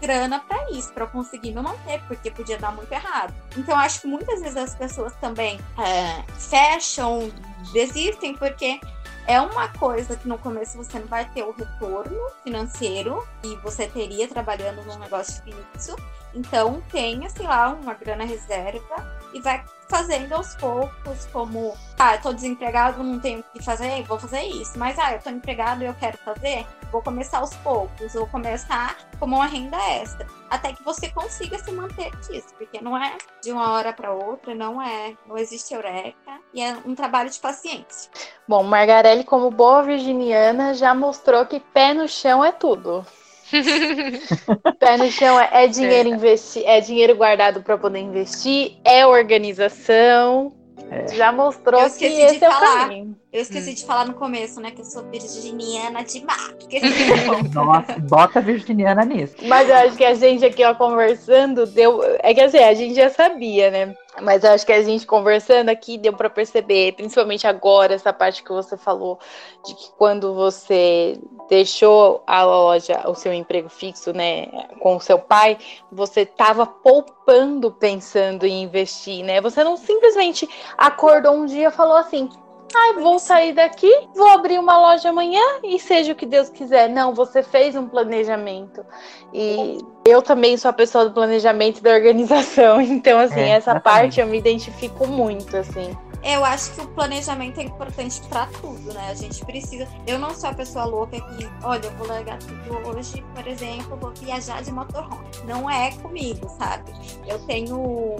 grana para isso, para conseguir me manter, porque podia dar muito errado. Então, acho que muitas vezes as pessoas também é, fecham, desistem, porque é uma coisa que no começo você não vai ter o retorno financeiro e você teria trabalhando num negócio fixo. Então tenha, sei lá, uma grana reserva e vai fazendo aos poucos, como, ah, eu tô desempregado, não tenho o que fazer, vou fazer isso. Mas, ah, eu tô empregado e eu quero fazer, vou começar aos poucos, vou começar como uma renda extra. Até que você consiga se manter disso, porque não é de uma hora para outra, não é, não existe eureka, e é um trabalho de paciência. Bom, Margarelli, como boa virginiana, já mostrou que pé no chão é tudo. Pé no chão é, é dinheiro é. investir, é dinheiro guardado para poder investir, é organização. É. Já mostrou que esse é o caminho. Eu esqueci hum. de falar no começo, né? Que eu sou virginiana de Nossa, bota virginiana nisso. Mas eu acho que a gente aqui, ó, conversando, deu. É que assim, a gente já sabia, né? Mas eu acho que a gente conversando aqui deu para perceber, principalmente agora, essa parte que você falou, de que quando você deixou a loja, o seu emprego fixo, né, com o seu pai, você estava poupando pensando em investir, né? Você não simplesmente acordou um dia e falou assim: Ai, vou sair daqui, vou abrir uma loja amanhã e seja o que Deus quiser. Não, você fez um planejamento. E eu também sou a pessoa do planejamento e da organização. Então, assim, é, essa parte eu me identifico muito, assim. Eu acho que o planejamento é importante para tudo, né? A gente precisa. Eu não sou a pessoa louca que, olha, eu vou largar tudo hoje, por exemplo, vou viajar de motorhome. Não é comigo, sabe? Eu tenho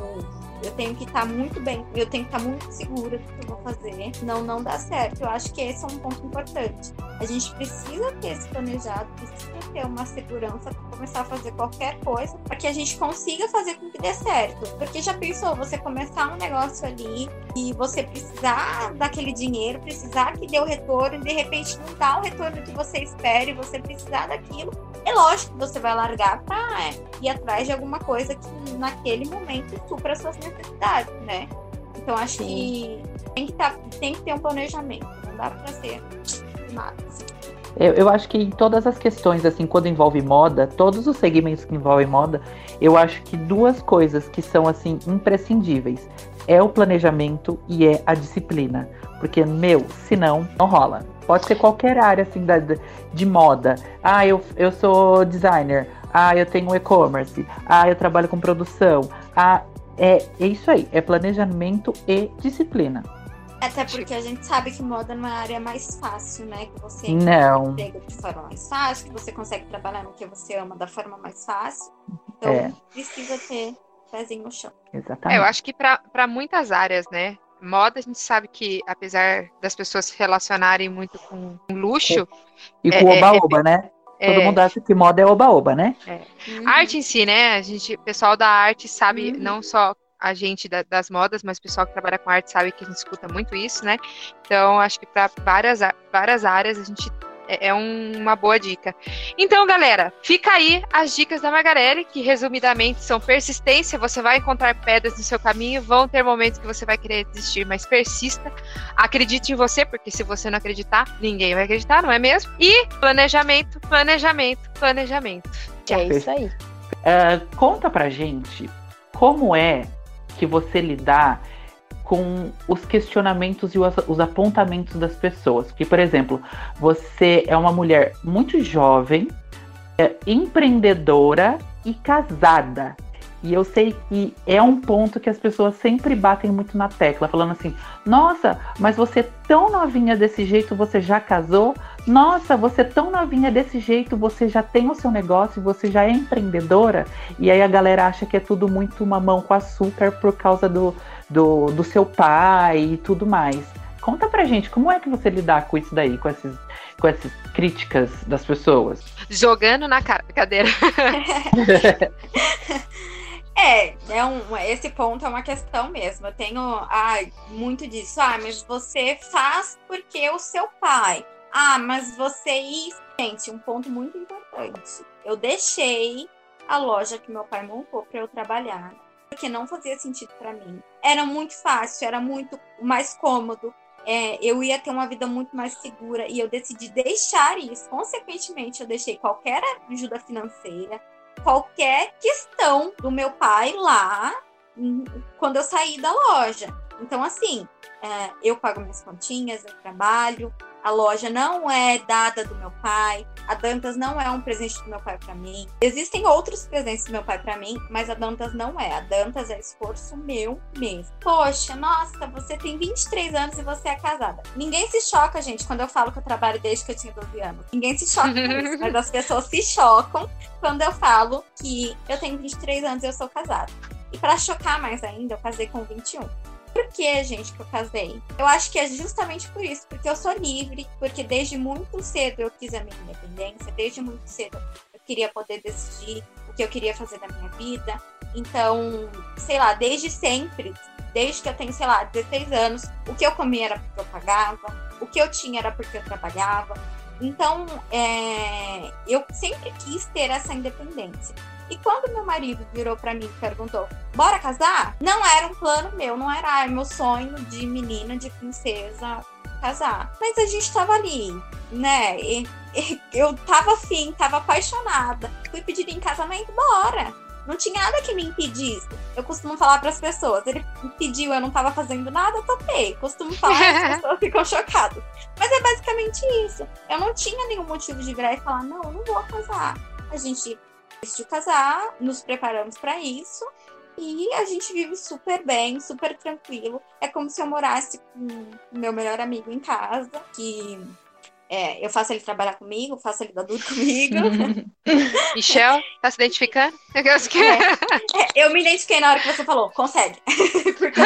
eu tenho que estar tá muito bem, eu tenho que estar tá muito segura do que eu vou fazer, senão não dá certo. Eu acho que esse é um ponto importante. A gente precisa ter esse planejado, precisa ter uma segurança para começar a fazer qualquer coisa, para que a gente consiga fazer com que dê certo. Porque já pensou você começar um negócio ali e você precisar daquele dinheiro, precisar que dê o retorno, e de repente não dá o retorno que você espera e você precisar daquilo. É lógico que você vai largar para é, ir atrás de alguma coisa que naquele momento supra suas necessidades necessidades, né? Então acho Sim. que tem que, tá, tem que ter um planejamento, não dá para ser nada. Assim. Eu, eu acho que em todas as questões, assim, quando envolve moda, todos os segmentos que envolvem moda, eu acho que duas coisas que são, assim, imprescindíveis. É o planejamento e é a disciplina. Porque, meu, senão, não rola. Pode ser qualquer área, assim, da, de moda. Ah, eu, eu sou designer. Ah, eu tenho e-commerce. Ah, eu trabalho com produção. Ah, é, é isso aí, é planejamento e disciplina. Até porque a gente sabe que moda não é a área mais fácil, né? Que você não. emprego de forma mais fácil, que você consegue trabalhar no que você ama da forma mais fácil. Então, é. precisa ter pezinho no chão. Exatamente. É, eu acho que para muitas áreas, né? Moda, a gente sabe que, apesar das pessoas se relacionarem muito com luxo. E com é, oba-oba, é, né? Todo é. mundo acha que moda é oba-oba, né? É. Uhum. Arte em si, né? A gente, o pessoal da arte sabe, uhum. não só a gente da, das modas, mas o pessoal que trabalha com arte sabe que a gente escuta muito isso, né? Então, acho que para várias, várias áreas a gente é, é um, uma boa dica. Então, galera, fica aí as dicas da Margarelli, que resumidamente são persistência, você vai encontrar pedras no seu caminho, vão ter momentos que você vai querer desistir, mas persista, acredite em você, porque se você não acreditar, ninguém vai acreditar, não é mesmo? E planejamento, planejamento, planejamento. É isso aí. Uh, conta pra gente como é que você lidar com os questionamentos e os, os apontamentos das pessoas. Porque, por exemplo, você é uma mulher muito jovem, é empreendedora e casada. E eu sei que é um ponto que as pessoas sempre batem muito na tecla, falando assim: nossa, mas você é tão novinha desse jeito, você já casou? Nossa, você é tão novinha desse jeito, você já tem o seu negócio, você já é empreendedora? E aí a galera acha que é tudo muito mamão com açúcar por causa do, do, do seu pai e tudo mais. Conta pra gente como é que você lidar com isso daí, com, esses, com essas críticas das pessoas. Jogando na cadeira. É, é um, esse ponto é uma questão mesmo. Eu tenho ai, muito disso. Ah, mas você faz porque o seu pai. Ah, mas você. Gente, um ponto muito importante. Eu deixei a loja que meu pai montou para eu trabalhar porque não fazia sentido para mim. Era muito fácil, era muito mais cômodo. É, eu ia ter uma vida muito mais segura e eu decidi deixar isso. Consequentemente, eu deixei qualquer ajuda financeira, qualquer questão do meu pai lá hum, quando eu saí da loja. Então, assim, é, eu pago minhas continhas, eu trabalho, A loja não é dada do meu pai. A Dantas não é um presente do meu pai para mim. Existem outros presentes do meu pai para mim, mas a Dantas não é. A Dantas é esforço meu mesmo. Poxa, nossa, você tem 23 anos e você é casada. Ninguém se choca, gente, quando eu falo que eu trabalho desde que eu tinha 12 anos. Ninguém se choca com isso, mas as pessoas se chocam quando eu falo que eu tenho 23 anos e eu sou casada. E para chocar mais ainda, eu casei com 21. Por que, gente, que eu casei? Eu acho que é justamente por isso, porque eu sou livre, porque desde muito cedo eu quis a minha independência, desde muito cedo eu queria poder decidir o que eu queria fazer da minha vida. Então, sei lá, desde sempre, desde que eu tenho, sei lá, 16 anos, o que eu comia era porque eu pagava, o que eu tinha era porque eu trabalhava. Então, é, eu sempre quis ter essa independência. E quando meu marido virou para mim e perguntou: bora casar? Não era um plano meu, não era ai, meu sonho de menina, de princesa casar. Mas a gente tava ali, né? E, e, eu tava afim, tava apaixonada. Fui pedir em casamento, bora. Não tinha nada que me impedisse. Eu costumo falar para as pessoas, ele pediu, eu não tava fazendo nada, eu topei. Costumo falar, as pessoas ficam chocadas. Mas é basicamente isso. Eu não tinha nenhum motivo de virar e falar, não, eu não vou casar. A gente decidiu casar, nos preparamos para isso e a gente vive super bem, super tranquilo. É como se eu morasse com o meu melhor amigo em casa, que é, eu faço ele trabalhar comigo, faço ele dar duro comigo. Michel, tá se identificando? É, é, eu me identifiquei na hora que você falou, consegue. Porque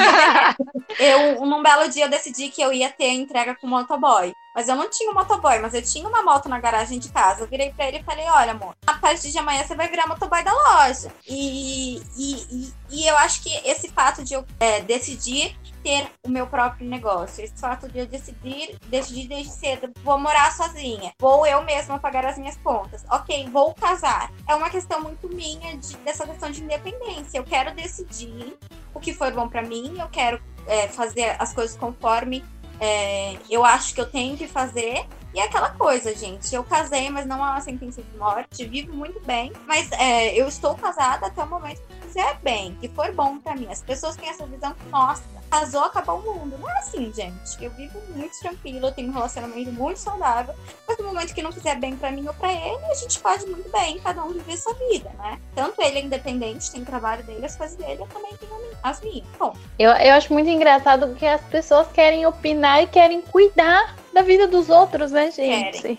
eu, num belo dia, eu decidi que eu ia ter entrega com o motoboy. Mas eu não tinha um motoboy, mas eu tinha uma moto na garagem de casa. Eu virei pra ele e falei: olha, amor, a partir de amanhã você vai virar motoboy da loja. E, e, e, eu acho que esse fato de eu é, decidir ter o meu próprio negócio, esse fato de eu decidir, decidir desde cedo, vou morar sozinha, vou eu mesma pagar as minhas contas, ok, vou casar. É uma questão muito minha de, dessa questão de independência. Eu quero decidir o que for bom para mim, eu quero é, fazer as coisas conforme é, eu acho que eu tenho que fazer. E é aquela coisa, gente. Eu casei, mas não há uma sentença de morte. Vivo muito bem. Mas é, eu estou casada até o momento que fizer bem, que for bom para mim. As pessoas têm essa visão que, nossa, casou, acabou o mundo. Não é assim, gente. Eu vivo muito tranquilo, eu tenho um relacionamento muito saudável. Mas no momento que não fizer bem para mim ou para ele, a gente pode muito bem cada um viver sua vida, né? Tanto ele é independente, tem o trabalho dele, as coisas dele, eu também tenho as minhas. Bom. Eu, eu acho muito engraçado que as pessoas querem opinar e querem cuidar da vida dos outros, né, gente? Querem.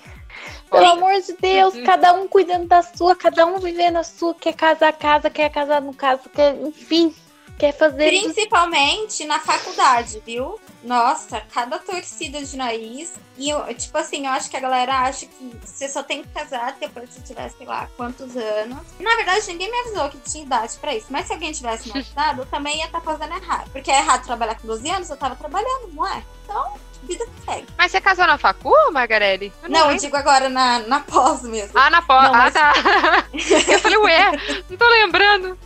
Pelo amor de Deus, cada um cuidando da sua, cada um vivendo a sua, quer casar casa, quer casar no caso, quer, enfim, quer fazer. Principalmente na faculdade, viu? Nossa, cada torcida de nariz. E eu, tipo assim, eu acho que a galera acha que você só tem que casar depois que você tiver, sei lá, quantos anos. Na verdade, ninguém me avisou que tinha idade pra isso. Mas se alguém tivesse me avisado, eu também ia estar tá fazendo errado. Porque é errado trabalhar com 12 anos, eu tava trabalhando, não é? Então, vida segue. Mas você casou na facu, Margarelli? Eu não, não eu digo agora na, na pós mesmo. Ah, na pós. ah, mas... tá. eu falei, ué, não tô lembrando.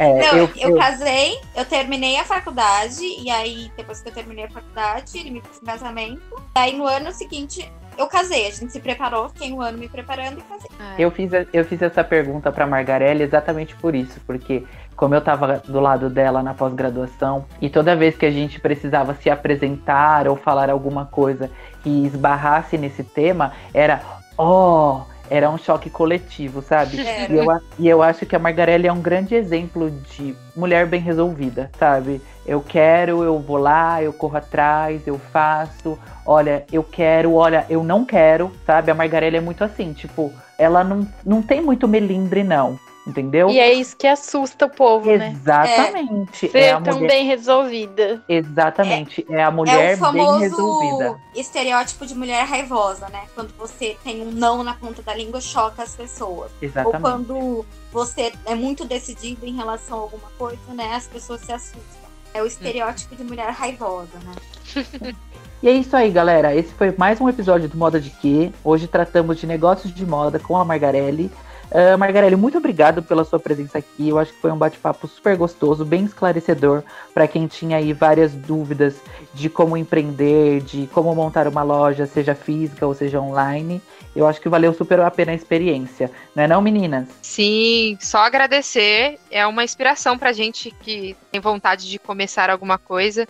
É, não, eu, eu, eu, casei, eu terminei a faculdade, e aí, depois que eu terminei a faculdade, ele me pediu um casamento. Aí no ano seguinte, eu casei, a gente se preparou, fiquei um ano me preparando e casei. Ah. Eu fiz, eu fiz essa pergunta pra Margarelli exatamente por isso, porque como eu tava do lado dela na pós-graduação, e toda vez que a gente precisava se apresentar ou falar alguma coisa que esbarrasse nesse tema, era, ó. Oh, era um choque coletivo, sabe? E eu, e eu acho que a Margarelli é um grande exemplo de mulher bem resolvida, sabe? Eu quero, eu vou lá, eu corro atrás, eu faço. Olha, eu quero, olha, eu não quero, sabe? A Margarelli é muito assim, tipo, ela não, não tem muito melindre, não entendeu? E é isso que assusta o povo, né? Exatamente. É. Ser é tão mulher... bem resolvida. Exatamente. É, é a mulher é o bem resolvida. estereótipo de mulher raivosa, né? Quando você tem um não na ponta da língua, choca as pessoas. Exatamente. Ou quando você é muito decidido em relação a alguma coisa, né? As pessoas se assustam. É o estereótipo de mulher raivosa, né? E é isso aí, galera. Esse foi mais um episódio do Moda de Quê. Hoje tratamos de negócios de moda com a Margarelli. Uh, Margarelli, muito obrigado pela sua presença aqui. Eu acho que foi um bate-papo super gostoso, bem esclarecedor para quem tinha aí várias dúvidas de como empreender, de como montar uma loja, seja física ou seja online. Eu acho que valeu super a pena a experiência, não é não, meninas? Sim, só agradecer. É uma inspiração pra gente que tem vontade de começar alguma coisa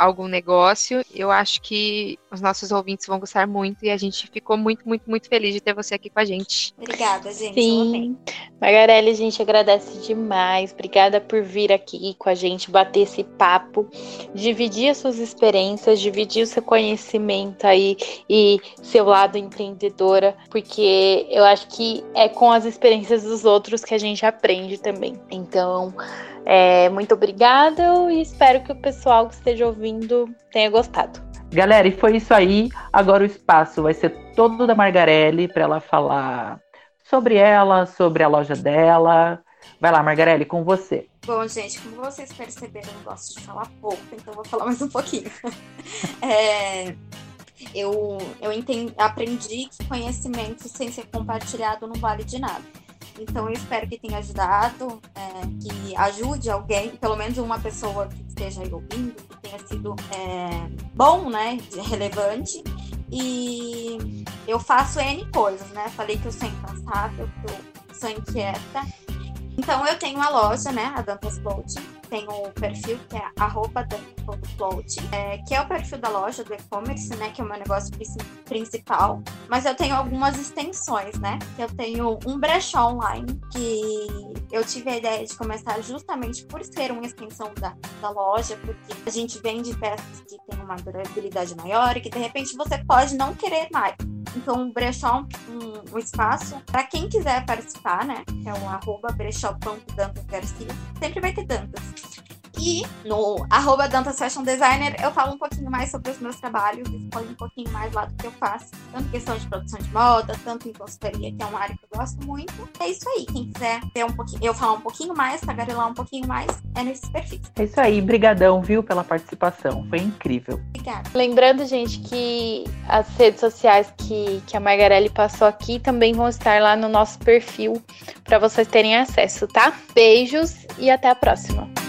algum negócio. Eu acho que os nossos ouvintes vão gostar muito e a gente ficou muito, muito, muito feliz de ter você aqui com a gente. Obrigada, gente. Sim. Margarelle, a gente agradece demais. Obrigada por vir aqui com a gente, bater esse papo, dividir as suas experiências, dividir o seu conhecimento aí e seu lado empreendedora, porque eu acho que é com as experiências dos outros que a gente aprende também. Então, é, muito obrigada e espero que o pessoal que esteja ouvindo tenha gostado. Galera, e foi isso aí. Agora o espaço vai ser todo da Margarelle para ela falar sobre ela, sobre a loja dela. Vai lá, Margarelle, com você. Bom, gente, como vocês perceberam, eu gosto de falar pouco, então vou falar mais um pouquinho. é, eu eu entendi, aprendi que conhecimento sem ser compartilhado não vale de nada. Então eu espero que tenha ajudado, é, que ajude alguém, pelo menos uma pessoa que esteja aí ouvindo, que tenha sido é, bom, né, relevante. E eu faço N coisas, né? Falei que eu sou incansável, que eu sou inquieta. Então eu tenho a loja, né, a Dantas Clothing tem o perfil que é arroba é, que é o perfil da loja do e-commerce, né? Que é o meu negócio principal. Mas eu tenho algumas extensões, né? Eu tenho um brechó online que eu tive a ideia de começar justamente por ser uma extensão da, da loja, porque a gente vende peças que têm uma durabilidade maior e que de repente você pode não querer mais. Então, brechó um, um espaço para quem quiser participar, né? Que é o arroba brechó.dantasgarcia. Sempre vai ter Dantas. E no arroba Dantas Fashion Designer eu falo um pouquinho mais sobre os meus trabalhos, exponho um pouquinho mais lá do que eu faço, tanto questão de produção de moda, tanto em consultoria, que é uma área que eu gosto muito. É isso aí. Quem quiser ter um pouquinho, eu falar um pouquinho mais, tagarelar um pouquinho mais, é nesses perfis. É isso aí, brigadão, viu, pela participação. Foi incrível. Obrigada. Lembrando, gente, que as redes sociais que, que a Margarelli passou aqui também vão estar lá no nosso perfil para vocês terem acesso, tá? Beijos e até a próxima.